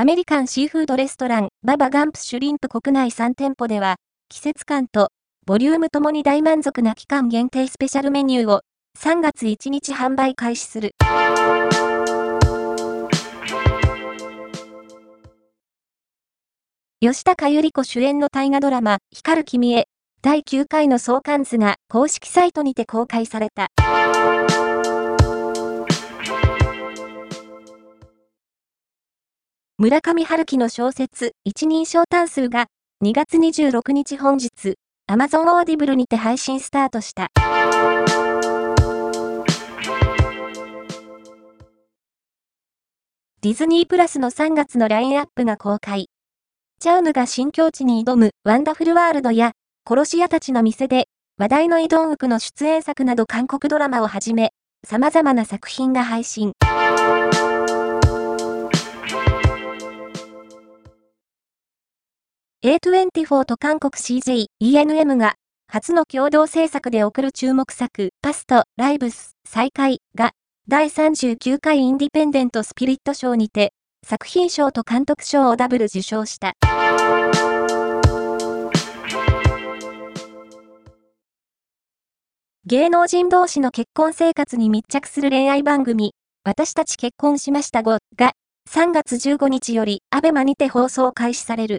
アメリカンシーフードレストラン、ババガンプシュリンプ国内3店舗では、季節感とボリュームともに大満足な期間限定スペシャルメニューを3月1日販売開始する。吉高由里子主演の大河ドラマ、光る君へ、第9回の相関図が公式サイトにて公開された。村上春樹の小説、一人称単数が、2月26日本日、Amazon Audible にて配信スタートした。ディズニープラスの3月のラインアップが公開。チャウムが新境地に挑むワンダフルワールドや、殺し屋たちの店で、話題のイドンウクの出演作など韓国ドラマをはじめ、様々な作品が配信。A24 と韓国 CJ、ENM が、初の共同制作で送る注目作、パスト、ライブス、再開が、第39回インディペンデントスピリット賞にて、作品賞と監督賞をダブル受賞した。芸能人同士の結婚生活に密着する恋愛番組、私たち結婚しました5が、3月15日より、アベマにて放送開始される。